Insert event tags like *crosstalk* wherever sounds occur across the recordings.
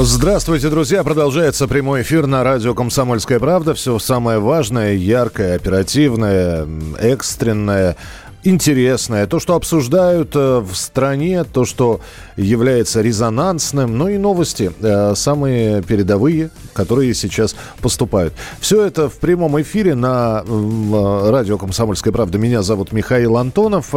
Здравствуйте, друзья! Продолжается прямой эфир на радио «Комсомольская правда». Все самое важное, яркое, оперативное, экстренное – интересное, то, что обсуждают э, в стране, то, что является резонансным, ну и новости, э, самые передовые, которые сейчас поступают. Все это в прямом эфире на э, радио «Комсомольская правда». Меня зовут Михаил Антонов.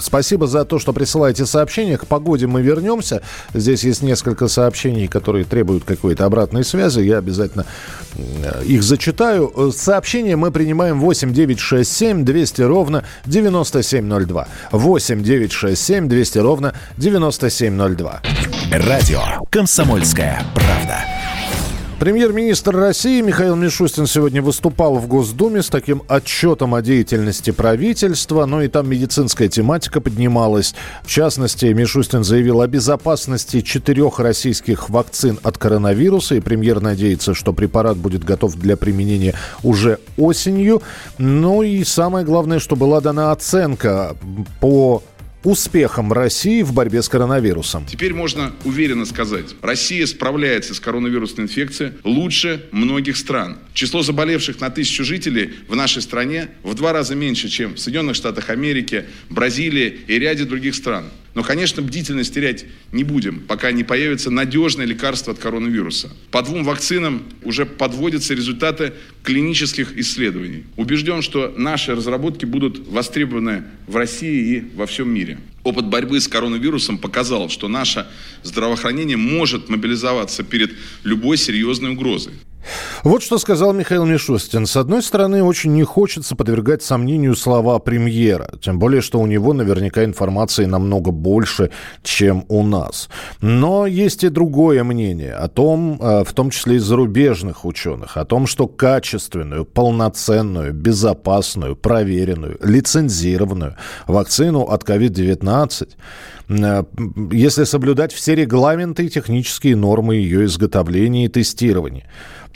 Спасибо за то, что присылаете сообщения. К погоде мы вернемся. Здесь есть несколько сообщений, которые требуют какой-то обратной связи. Я обязательно их зачитаю. Сообщения мы принимаем 8 9 6 7 200 ровно 90 9702. 8 967 200 ровно 9702. Радио «Комсомольская правда». Премьер-министр России Михаил Мишустин сегодня выступал в Госдуме с таким отчетом о деятельности правительства. Ну и там медицинская тематика поднималась. В частности, Мишустин заявил о безопасности четырех российских вакцин от коронавируса. И премьер надеется, что препарат будет готов для применения уже осенью. Ну и самое главное, что была дана оценка по успехом России в борьбе с коронавирусом. Теперь можно уверенно сказать, Россия справляется с коронавирусной инфекцией лучше многих стран. Число заболевших на тысячу жителей в нашей стране в два раза меньше, чем в Соединенных Штатах Америки, Бразилии и ряде других стран. Но, конечно, бдительность терять не будем, пока не появится надежное лекарство от коронавируса. По двум вакцинам уже подводятся результаты клинических исследований. Убежден, что наши разработки будут востребованы в России и во всем мире. Опыт борьбы с коронавирусом показал, что наше здравоохранение может мобилизоваться перед любой серьезной угрозой. Вот что сказал Михаил Мишустин. С одной стороны, очень не хочется подвергать сомнению слова премьера. Тем более, что у него наверняка информации намного больше, чем у нас. Но есть и другое мнение о том, э, в том числе и зарубежных ученых, о том, что качественную, полноценную, безопасную, проверенную, лицензированную вакцину от COVID-19 э, если соблюдать все регламенты и технические нормы ее изготовления и тестирования,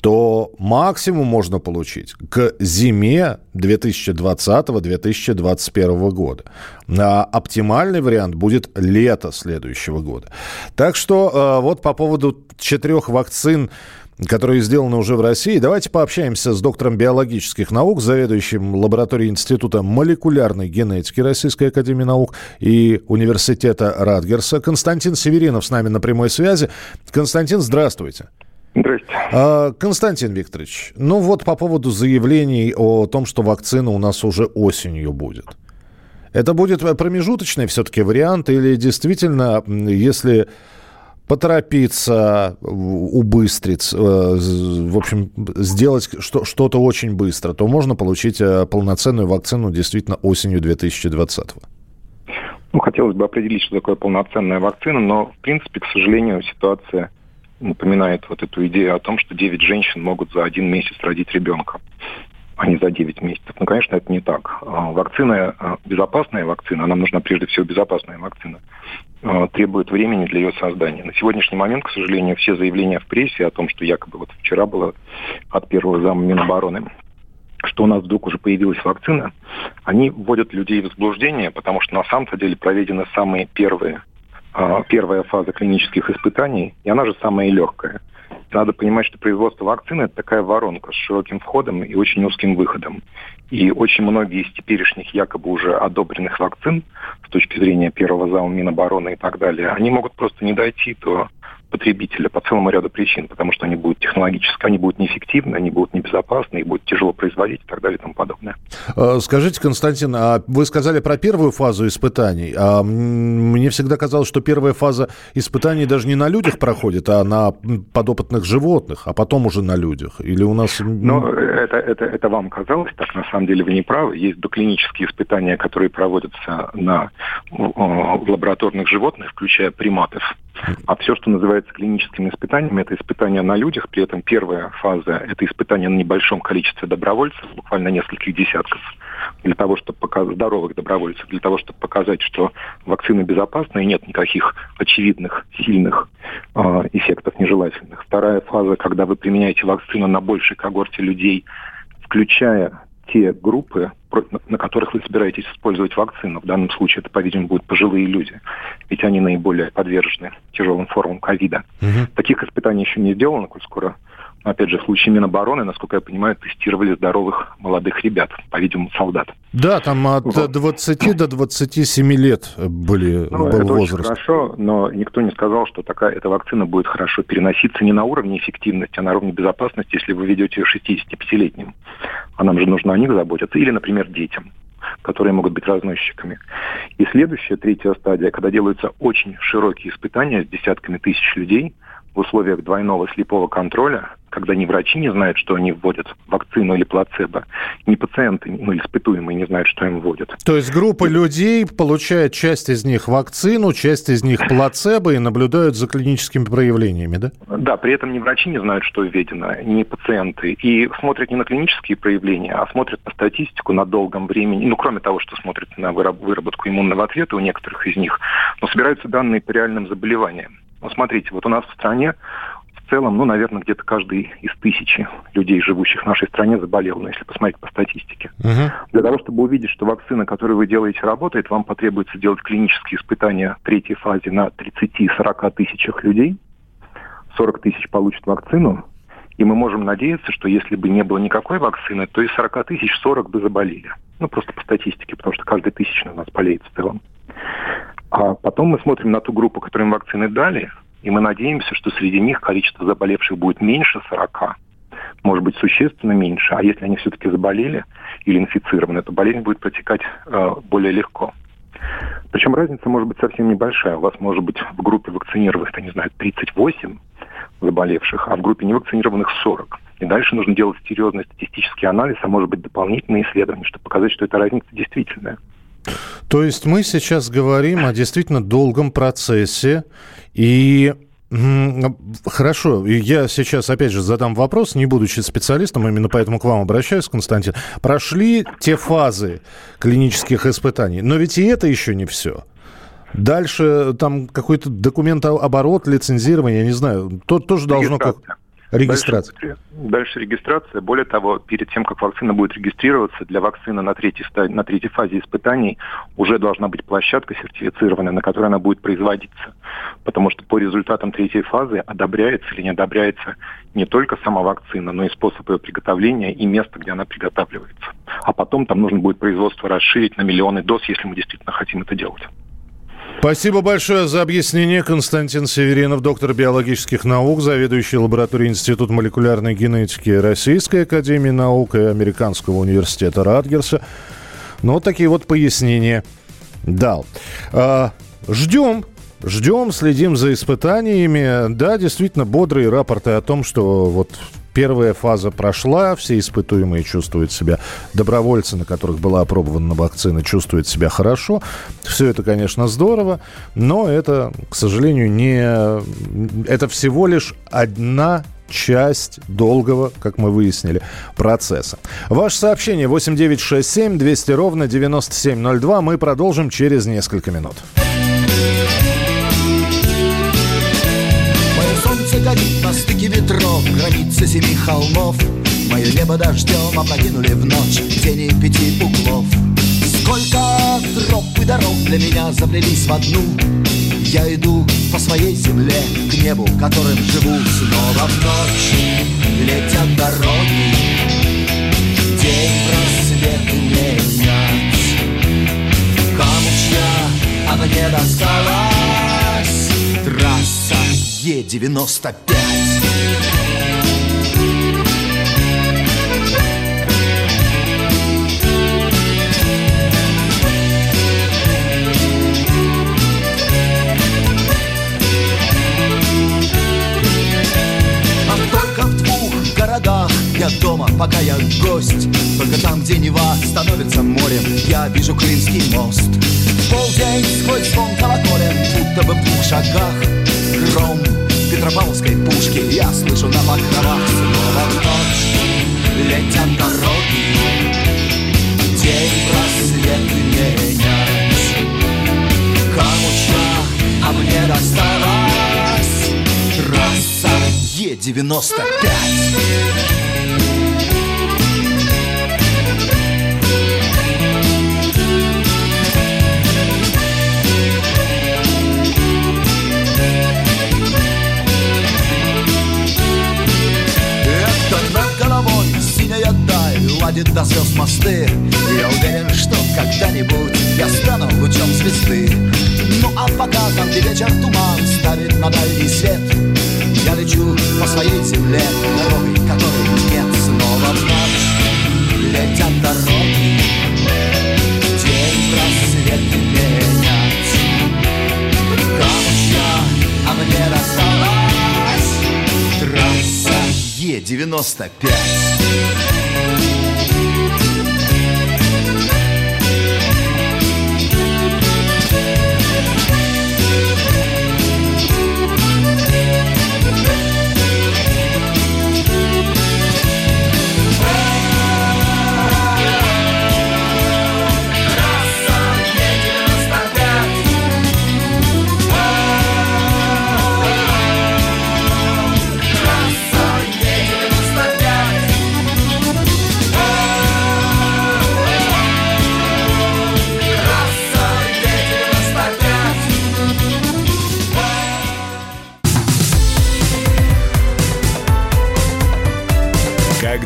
то максимум можно получить к зиме 2020-2021 года. А оптимальный вариант будет лето следующего года. Так что э, вот по поводу четырех вакцин которые сделаны уже в России. Давайте пообщаемся с доктором биологических наук, заведующим лабораторией Института молекулярной генетики Российской Академии Наук и Университета Радгерса. Константин Северинов с нами на прямой связи. Константин, здравствуйте. Здрасте. А, Константин Викторович, ну вот по поводу заявлений о том, что вакцина у нас уже осенью будет. Это будет промежуточный все-таки вариант или действительно, если поторопиться, убыстрить, э, в общем, сделать что-то очень быстро, то можно получить э, полноценную вакцину действительно осенью 2020 ну, хотелось бы определить, что такое полноценная вакцина, но, в принципе, к сожалению, ситуация напоминает вот эту идею о том, что 9 женщин могут за один месяц родить ребенка, а не за 9 месяцев. Ну, конечно, это не так. А, вакцина, а, безопасная вакцина, нам нужна прежде всего безопасная вакцина, а, требует времени для ее создания. На сегодняшний момент, к сожалению, все заявления в прессе о том, что якобы вот вчера было от первого зама Минобороны, что у нас вдруг уже появилась вакцина, они вводят людей в заблуждение, потому что на самом-то деле проведены самые первые первая фаза клинических испытаний, и она же самая легкая. Надо понимать, что производство вакцины – это такая воронка с широким входом и очень узким выходом. И очень многие из теперешних якобы уже одобренных вакцин с точки зрения первого зала Минобороны и так далее, они могут просто не дойти до потребителя по целому ряду причин, потому что они будут технологически, они будут неэффективны, они будут небезопасны, их будет тяжело производить и так далее и тому подобное. А, скажите, Константин, а вы сказали про первую фазу испытаний, а мне всегда казалось, что первая фаза испытаний даже не на людях проходит, а на подопытных животных, а потом уже на людях, или у нас... Ну, это, это, это вам казалось, так? На самом деле вы не правы, есть доклинические испытания, которые проводятся на лабораторных животных, включая приматов, а все, что называется клиническими испытаниями, это испытания на людях. При этом первая фаза – это испытания на небольшом количестве добровольцев, буквально нескольких десятков. для того, чтобы показать здоровых добровольцев, для того, чтобы показать, что вакцина безопасна и нет никаких очевидных, сильных э, эффектов нежелательных. Вторая фаза, когда вы применяете вакцину на большей когорте людей, включая те группы, на которых вы собираетесь использовать вакцину. В данном случае это, по-видимому, будут пожилые люди, ведь они наиболее подвержены тяжелым формам ковида. Угу. Таких испытаний еще не сделано, коль скоро опять же, в случае Минобороны, насколько я понимаю, тестировали здоровых молодых ребят, по-видимому, солдат. Да, там от вот. 20 до 27 лет были, ну, был это возраст. Очень хорошо, но никто не сказал, что такая эта вакцина будет хорошо переноситься не на уровне эффективности, а на уровне безопасности, если вы ведете ее 65-летним. А нам же нужно о них заботиться. Или, например, детям которые могут быть разносчиками. И следующая, третья стадия, когда делаются очень широкие испытания с десятками тысяч людей – в условиях двойного слепого контроля, когда ни врачи не знают, что они вводят, вакцину или плацебо, ни пациенты, ну, испытуемые не знают, что им вводят. То есть группа и... людей получает часть из них вакцину, часть из них плацебо и наблюдают за клиническими проявлениями, да? Да, при этом ни врачи не знают, что введено, ни пациенты. И смотрят не на клинические проявления, а смотрят на статистику на долгом времени. Ну, кроме того, что смотрят на выработку иммунного ответа у некоторых из них, но собираются данные по реальным заболеваниям. Ну, смотрите, вот у нас в стране в целом, ну, наверное, где-то каждый из тысячи людей, живущих в нашей стране, заболел, ну, если посмотреть по статистике. Uh-huh. Для того, чтобы увидеть, что вакцина, которую вы делаете, работает, вам потребуется делать клинические испытания третьей фазе на 30-40 тысячах людей. 40 тысяч получат вакцину, и мы можем надеяться, что если бы не было никакой вакцины, то из 40 тысяч 40 бы заболели. Ну, просто по статистике, потому что каждый тысячный у нас болеет в целом. А потом мы смотрим на ту группу, которым вакцины дали, и мы надеемся, что среди них количество заболевших будет меньше 40, может быть, существенно меньше. А если они все-таки заболели или инфицированы, то болезнь будет протекать э, более легко. Причем разница может быть совсем небольшая. У вас может быть в группе вакцинированных, я не знаю, 38 заболевших, а в группе невакцинированных 40. И дальше нужно делать серьезный статистический анализ, а может быть дополнительные исследования, чтобы показать, что эта разница действительная. То есть мы сейчас говорим о действительно долгом процессе, и Хорошо, я сейчас опять же задам вопрос, не будучи специалистом, именно поэтому к вам обращаюсь, Константин. Прошли те фазы клинических испытаний, но ведь и это еще не все. Дальше там какой-то документооборот, лицензирование, я не знаю, то, тоже должно как... Регистрация. Дальше, дальше регистрация. Более того, перед тем, как вакцина будет регистрироваться, для вакцины на третьей, на третьей фазе испытаний уже должна быть площадка сертифицированная, на которой она будет производиться. Потому что по результатам третьей фазы одобряется или не одобряется не только сама вакцина, но и способ ее приготовления и место, где она приготавливается. А потом там нужно будет производство расширить на миллионы доз, если мы действительно хотим это делать. Спасибо большое за объяснение. Константин Северинов, доктор биологических наук, заведующий лабораторией Института молекулярной генетики Российской Академии Наук и Американского университета Радгерса. Ну, вот такие вот пояснения дал. А, ждем Ждем, следим за испытаниями. Да, действительно, бодрые рапорты о том, что вот Первая фаза прошла, все испытуемые чувствуют себя, добровольцы, на которых была опробована вакцина, чувствуют себя хорошо. Все это, конечно, здорово, но это, к сожалению, не... Это всего лишь одна часть долгого, как мы выяснили, процесса. Ваше сообщение 8967 200 ровно 9702. Мы продолжим через несколько минут. Горит на стыке ветров Границы семи холмов. Мое небо дождем опрокинули в ночь Тени пяти углов. Сколько троп и дорог для меня заплелись в одну. Я иду по своей земле К небу, которым живу. Снова в ночь летят дороги. День просвет менять Кому чья она не досталась Трасса Е-95 Я дома, пока я гость. Только там, где Нева становится морем. Я вижу Клинский мост. Полдень сквозь звон колоколен Будто бы в двух шагах Гром Петропавловской пушки Я слышу на покровах Снова ночь Летят дороги день просвет менять. Камуча, а мне досталась трасса Е-95. Ладит до звезд мосты. Я уверен, что когда-нибудь я стану лучом звезды. Ну а пока там, где вечер туман ставит на дальний свет. Я лечу по своей земле дорогой, которой нет. Снова в ночь Летят дороги, день просвет а трасса Е-95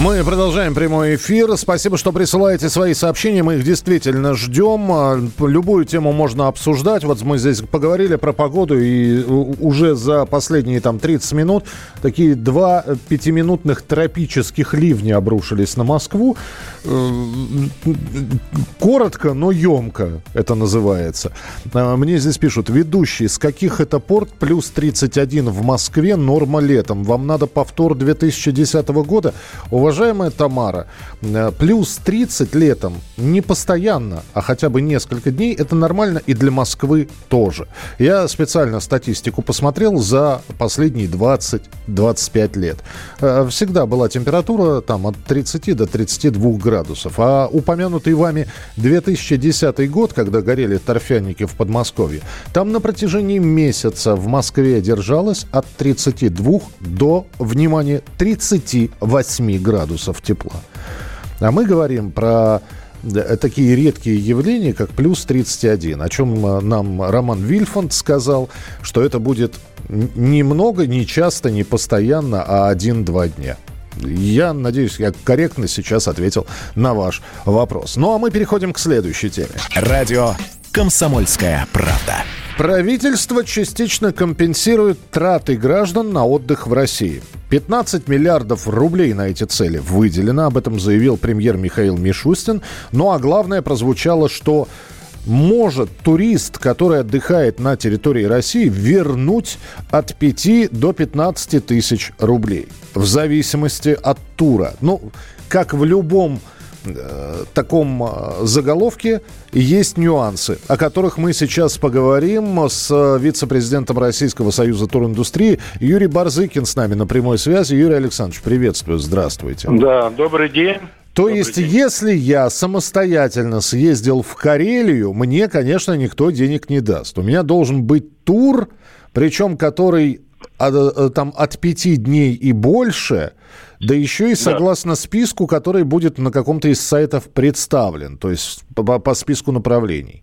Мы продолжаем прямой эфир. Спасибо, что присылаете свои сообщения. Мы их действительно ждем. А, любую тему можно обсуждать. Вот мы здесь поговорили про погоду, и уже за последние там 30 минут такие два пятиминутных тропических ливня обрушились на Москву. Э, коротко, но емко это называется. А, мне здесь пишут, ведущий, с каких это порт плюс 31 в Москве, норма летом. Вам надо повтор 2010 года? У уважаемая Тамара, э, плюс 30 летом не постоянно, а хотя бы несколько дней, это нормально и для Москвы тоже. Я специально статистику посмотрел за последние 20-25 лет. Э, всегда была температура там от 30 до 32 градусов. А упомянутый вами 2010 год, когда горели торфяники в Подмосковье, там на протяжении месяца в Москве держалось от 32 до, внимание, 38 градусов градусов тепла. А мы говорим про такие редкие явления, как плюс 31, о чем э, нам Роман Вильфанд сказал, что это будет немного, не часто, не постоянно, а один-два дня. Я надеюсь, я корректно сейчас ответил на ваш вопрос. Ну а мы переходим к следующей теме. Радио «Комсомольская правда». Правительство частично компенсирует траты граждан на отдых в России. 15 миллиардов рублей на эти цели выделено, об этом заявил премьер Михаил Мишустин. Ну а главное прозвучало, что может турист, который отдыхает на территории России, вернуть от 5 до 15 тысяч рублей в зависимости от тура. Ну, как в любом таком э, заголовке есть нюансы, о которых мы сейчас поговорим с э, вице-президентом Российского союза туриндустрии Юрий Барзыкин с нами на прямой связи. Юрий Александрович, приветствую, здравствуйте. Да, добрый день. То Добрый есть, день. если я самостоятельно съездил в Карелию, мне, конечно, никто денег не даст. У меня должен быть тур, причем который там от пяти дней и больше – да еще и согласно да. списку, который будет на каком-то из сайтов представлен, то есть по, по списку направлений.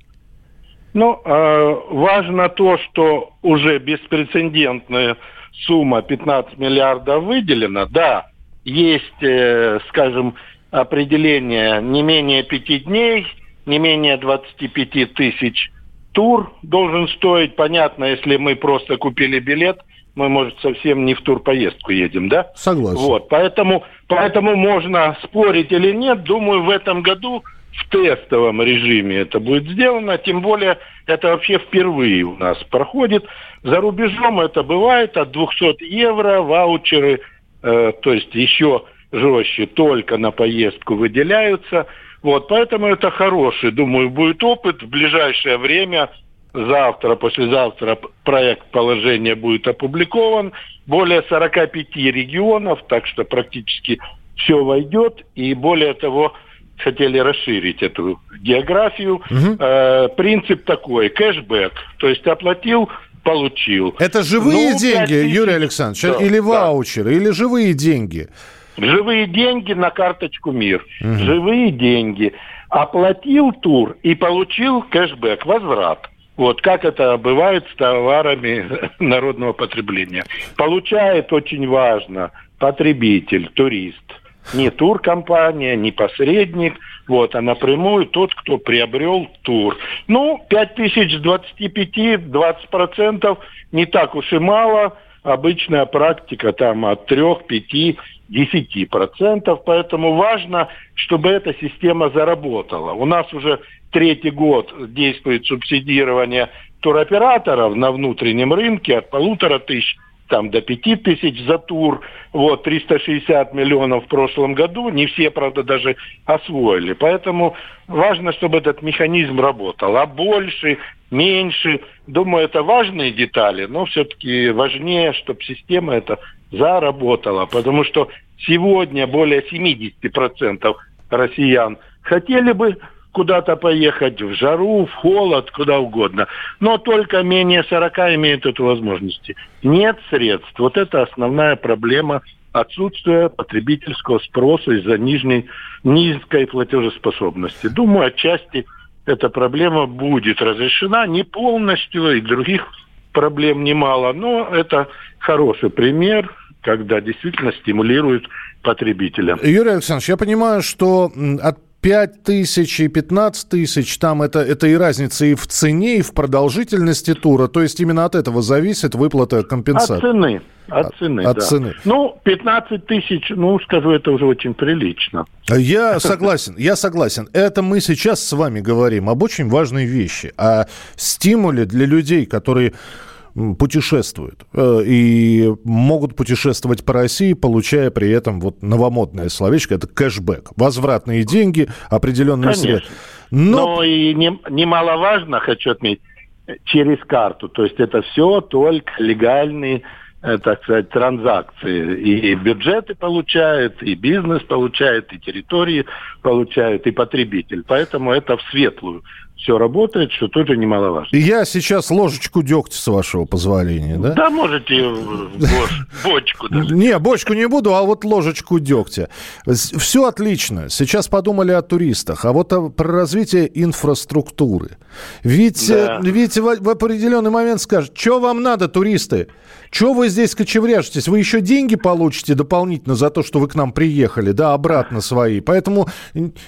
Ну, э, важно то, что уже беспрецедентная сумма 15 миллиардов выделена. Да, есть, э, скажем, определение не менее пяти дней, не менее 25 тысяч тур должен стоить. Понятно, если мы просто купили билет – мы, может, совсем не в турпоездку едем, да? Согласен. Вот, поэтому, поэтому можно спорить или нет. Думаю, в этом году в тестовом режиме это будет сделано, тем более это вообще впервые у нас проходит. За рубежом это бывает от 200 евро, ваучеры, э, то есть еще жестче, только на поездку выделяются. Вот, поэтому это хороший, думаю, будет опыт. В ближайшее время завтра, послезавтра проект положения будет опубликован. Более 45 регионов, так что практически все войдет. И более того, хотели расширить эту географию. Угу. Э, принцип такой, кэшбэк, то есть оплатил, получил. Это живые ну, деньги, тысяч... Юрий Александрович, да, или ваучеры, да. или живые деньги? Живые деньги на карточку МИР. Угу. Живые деньги. Оплатил тур и получил кэшбэк, возврат. Вот как это бывает с товарами *laughs* народного потребления. Получает очень важно потребитель, турист – не туркомпания, не посредник, вот, а напрямую тот, кто приобрел тур. Ну, 5 тысяч с 25, 20% не так уж и мало. Обычная практика там от 3, 5, 10 процентов, поэтому важно, чтобы эта система заработала. У нас уже третий год действует субсидирование туроператоров на внутреннем рынке от полутора тысяч там до 5 тысяч за тур, вот, 360 миллионов в прошлом году, не все, правда, даже освоили. Поэтому важно, чтобы этот механизм работал. А больше, меньше, думаю, это важные детали, но все-таки важнее, чтобы система эта заработала. Потому что сегодня более 70% россиян хотели бы куда-то поехать, в жару, в холод, куда угодно. Но только менее 40 имеют эту возможность. Нет средств. Вот это основная проблема отсутствия потребительского спроса из-за нижней, низкой платежеспособности. Думаю, отчасти эта проблема будет разрешена не полностью, и других проблем немало, но это хороший пример, когда действительно стимулируют потребителя. Юрий Александрович, я понимаю, что от 5 тысяч и 15 тысяч, там это, это и разница и в цене, и в продолжительности тура. То есть именно от этого зависит выплата компенсации. От цены. От цены, от, от да. цены. Ну, 15 тысяч, ну, скажу, это уже очень прилично. Я согласен, я согласен. Это мы сейчас с вами говорим об очень важной вещи, о стимуле для людей, которые путешествуют э, и могут путешествовать по России, получая при этом вот новомодное словечко, это кэшбэк, возвратные деньги, определенные Конечно. средства. Но... Но и не, немаловажно, хочу отметить, через карту. То есть это все только легальные Э, так сказать, транзакции. И бюджеты получают, и бизнес получает, и территории получают, и потребитель. Поэтому это в светлую все работает, что тоже немаловажно. Я сейчас ложечку дегтя, с вашего позволения, да? Да, можете бочку даже. Не, бочку не буду, а вот ложечку дегтя. Все отлично. Сейчас подумали о туристах, а вот про развитие инфраструктуры. Ведь, да. ведь в, в определенный момент скажут, что вам надо, туристы? Что вы здесь кочевряжетесь? Вы еще деньги получите дополнительно за то, что вы к нам приехали, да, обратно свои. Поэтому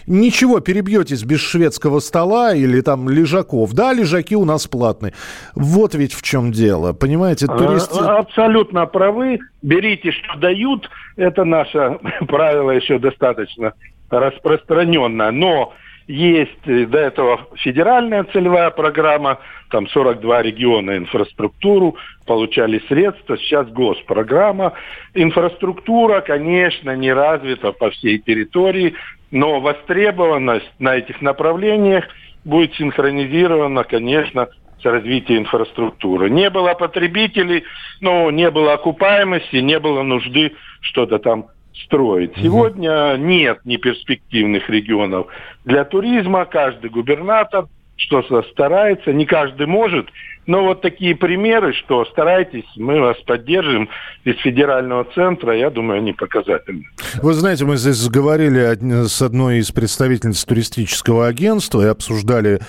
ничего, перебьетесь без шведского стола или там лежаков. Да, лежаки у нас платные. Вот ведь в чем дело. Понимаете, а, туристы... Абсолютно правы. Берите, что дают. Это наше *laughs* правило еще достаточно распространенное. Но есть э, до этого федеральная целевая программа, там 42 региона инфраструктуру получали средства, сейчас госпрограмма. Инфраструктура, конечно, не развита по всей территории, но востребованность на этих направлениях будет синхронизирована, конечно, с развитием инфраструктуры. Не было потребителей, ну, не было окупаемости, не было нужды что-то там строить. Сегодня нет неперспективных регионов для туризма. Каждый губернатор что старается, не каждый может, но вот такие примеры, что старайтесь, мы вас поддержим из федерального центра, я думаю, они показательны. Вы знаете, мы здесь говорили с одной из представительниц туристического агентства и обсуждали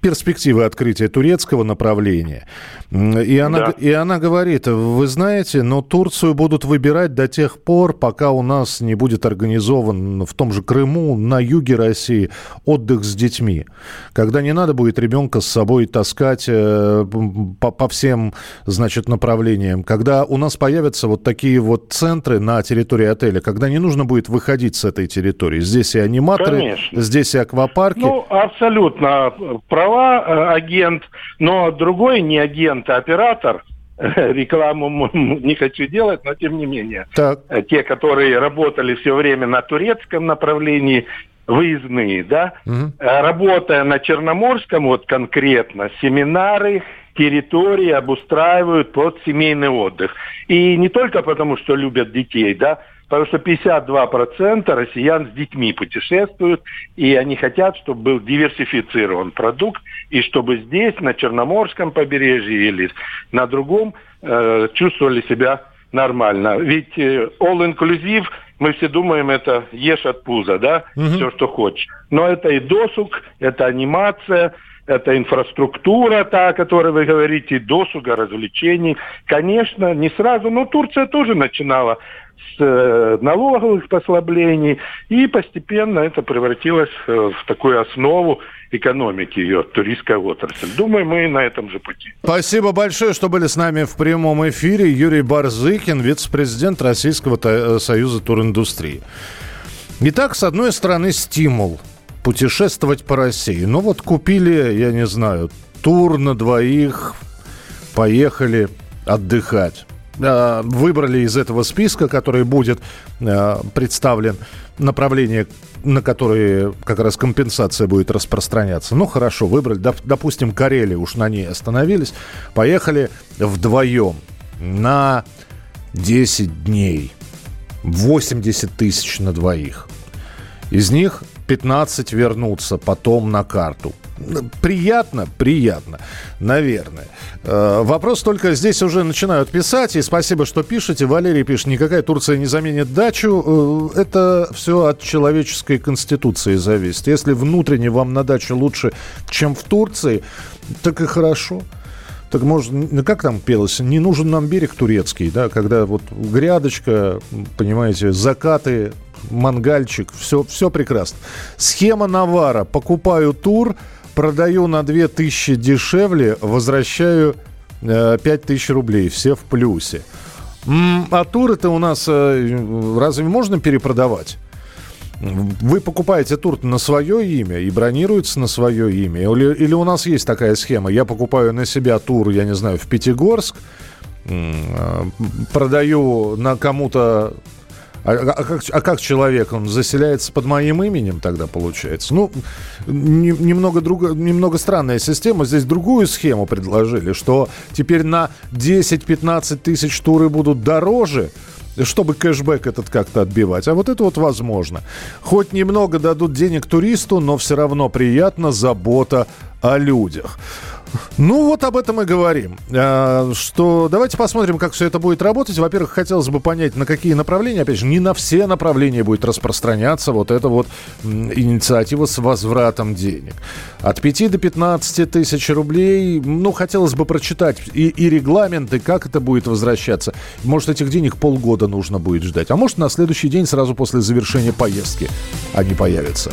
перспективы открытия турецкого направления. И она, да. и она говорит, вы знаете, но Турцию будут выбирать до тех пор, пока у нас не будет организован в том же Крыму, на юге России, отдых с детьми. Когда не надо будет ребенка с собой таскать э, по, по всем, значит, направлениям. Когда у нас появятся вот такие вот центры на территории отеля, когда не нужно будет выходить с этой территории. Здесь и аниматоры, Конечно. здесь и аквапарки. Ну, абсолютно права э, агент, но другой не агент, клиент, оператор, *laughs* рекламу не хочу делать, но тем не менее. Так. Те, которые работали все время на турецком направлении, выездные, да, угу. работая на Черноморском, вот конкретно, семинары, территории обустраивают под семейный отдых. И не только потому, что любят детей, да, потому что 52% россиян с детьми путешествуют, и они хотят, чтобы был диверсифицирован продукт, и чтобы здесь, на Черноморском побережье или на другом, э, чувствовали себя нормально. Ведь э, all-inclusive, мы все думаем, это ешь от пуза, да, угу. все, что хочешь. Но это и досуг, это анимация, это инфраструктура, та, о которой вы говорите, досуга, развлечений. Конечно, не сразу, но Турция тоже начинала с э, налоговых послаблений, и постепенно это превратилось э, в такую основу экономики ее, туристская отрасль. Думаю, мы на этом же пути. Спасибо большое, что были с нами в прямом эфире. Юрий Барзыкин, вице-президент Российского э, союза туриндустрии. Итак, с одной стороны, стимул путешествовать по России. Ну вот купили, я не знаю, тур на двоих, поехали отдыхать. А, выбрали из этого списка, который будет а, представлен, направление, на которое как раз компенсация будет распространяться. Ну, хорошо, выбрали, допустим, Карелия, уж на ней остановились. Поехали вдвоем на 10 дней. 80 тысяч на двоих. Из них 15 вернутся потом на карту. Приятно, приятно, наверное. Э, вопрос только здесь уже начинают писать, и спасибо, что пишете. Валерий пишет, никакая Турция не заменит дачу. Э, это все от человеческой конституции зависит. Если внутренне вам на даче лучше, чем в Турции, так и хорошо. Так может, ну как там пелось, не нужен нам берег турецкий, да, когда вот грядочка, понимаете, закаты, мангальчик, все, все прекрасно. Схема Навара. Покупаю тур, продаю на 2000 дешевле, возвращаю э, 5000 рублей. Все в плюсе. А тур это у нас э, разве можно перепродавать? Вы покупаете тур на свое имя и бронируется на свое имя? Или, или у нас есть такая схема? Я покупаю на себя тур, я не знаю, в Пятигорск, э, продаю на кому-то а, а, а, как, а как человек? Он заселяется под моим именем тогда получается? Ну, не, немного, друг, немного странная система. Здесь другую схему предложили, что теперь на 10-15 тысяч туры будут дороже, чтобы кэшбэк этот как-то отбивать. А вот это вот возможно. Хоть немного дадут денег туристу, но все равно приятно забота о людях. Ну, вот об этом и говорим. А, что давайте посмотрим, как все это будет работать. Во-первых, хотелось бы понять, на какие направления. Опять же, не на все направления будет распространяться вот эта вот инициатива с возвратом денег. От 5 до 15 тысяч рублей, ну, хотелось бы прочитать и, и регламенты, как это будет возвращаться. Может, этих денег полгода нужно будет ждать. А может, на следующий день, сразу после завершения поездки, они появятся.